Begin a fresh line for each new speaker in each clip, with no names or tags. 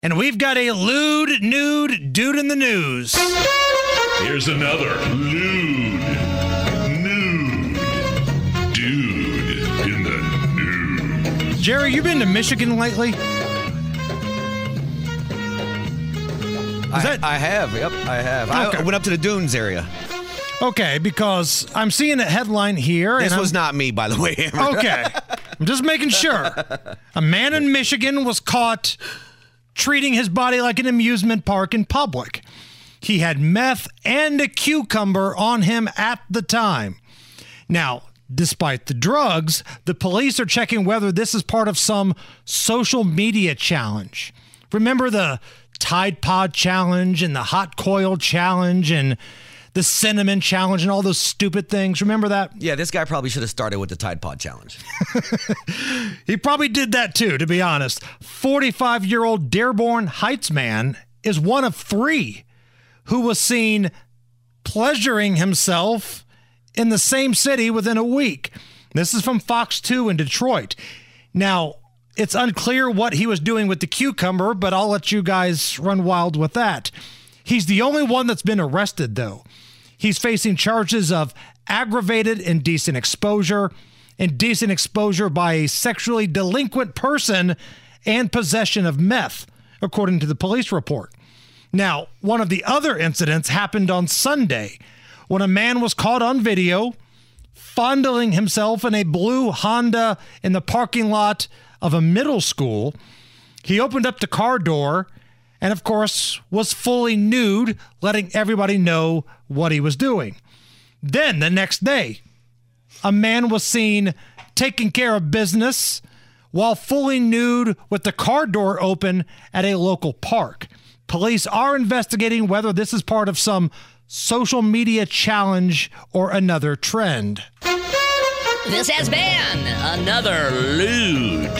And we've got a lewd, nude dude in the news.
Here's another lewd, nude dude in the news.
Jerry, you been to Michigan lately?
I,
that-
I have. Yep, I have.
Okay.
I went up to the dunes area.
Okay, because I'm seeing a headline here.
This
and
was
I'm,
not me, by the way. Amber.
Okay. I'm just making sure. A man in Michigan was caught treating his body like an amusement park in public. He had meth and a cucumber on him at the time. Now, despite the drugs, the police are checking whether this is part of some social media challenge. Remember the Tide Pod challenge and the Hot Coil challenge and the Cinnamon challenge and all those stupid things? Remember that?
Yeah, this guy probably should have started with the Tide Pod challenge.
He probably did that too, to be honest. 45 year old Dearborn Heights man is one of three who was seen pleasuring himself in the same city within a week. This is from Fox 2 in Detroit. Now, it's unclear what he was doing with the cucumber, but I'll let you guys run wild with that. He's the only one that's been arrested, though. He's facing charges of aggravated indecent exposure, indecent exposure by a sexually delinquent person, and possession of meth, according to the police report. Now, one of the other incidents happened on Sunday when a man was caught on video fondling himself in a blue Honda in the parking lot of a middle school. He opened up the car door and, of course, was fully nude, letting everybody know what he was doing. Then the next day, a man was seen taking care of business while fully nude with the car door open at a local park. Police are investigating whether this is part of some social media challenge or another trend.
This has been another
Lewd,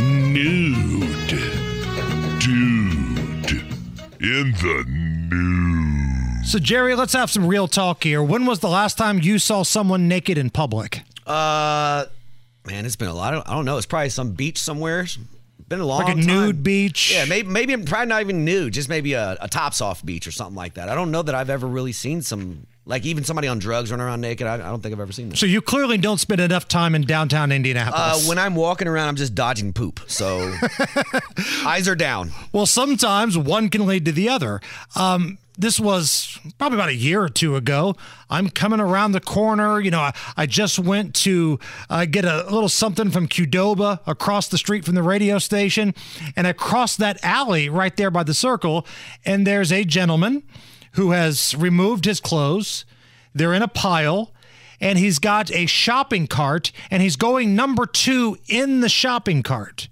nude, dude in the news.
So, Jerry, let's have some real talk here. When was the last time you saw someone naked in public?
Uh, man, it's been a lot. Of, I don't know. It's probably some beach somewhere. It's been a long
Like a
time.
nude beach?
Yeah, maybe maybe probably not even nude. Just maybe a, a tops off beach or something like that. I don't know that I've ever really seen some like even somebody on drugs running around naked. I, I don't think I've ever seen that.
So, you clearly don't spend enough time in downtown
Uh,
Indianapolis.
when I'm walking around, I'm just dodging poop. So eyes are down.
Well, sometimes one can lead to the other. Um, this was probably about a year or two ago. I'm coming around the corner. You know, I, I just went to uh, get a little something from Qdoba across the street from the radio station. And I crossed that alley right there by the circle. And there's a gentleman who has removed his clothes. They're in a pile. And he's got a shopping cart and he's going number two in the shopping cart.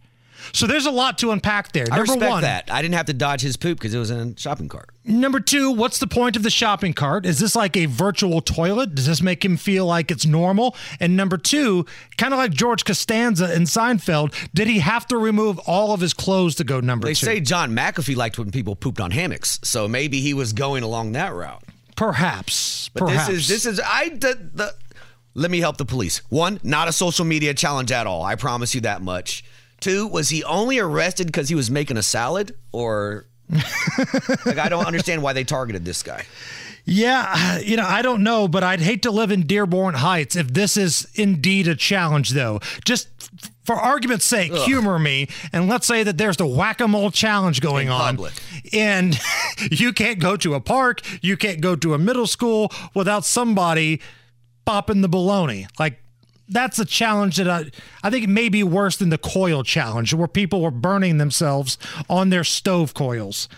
So there's a lot to unpack there.
I
Number
respect
one,
that. I didn't have to dodge his poop because it was in a shopping cart.
Number two, what's the point of the shopping cart? Is this like a virtual toilet? Does this make him feel like it's normal? And number two, kind of like George Costanza in Seinfeld, did he have to remove all of his clothes to go number
They
two?
say John McAfee liked when people pooped on hammocks, so maybe he was going along that route.
perhaps.
But
perhaps.
this is this is I the, the let me help the police. One, not a social media challenge at all. I promise you that much. Two, was he only arrested because he was making a salad, or like I don't understand why they targeted this guy.
Yeah, you know, I don't know, but I'd hate to live in Dearborn Heights if this is indeed a challenge, though. Just for argument's sake, humor me, and let's say that there's the whack a mole challenge going
In
on. And you can't go to a park, you can't go to a middle school without somebody popping the baloney. Like, that's a challenge that I, I think may be worse than the coil challenge, where people were burning themselves on their stove coils.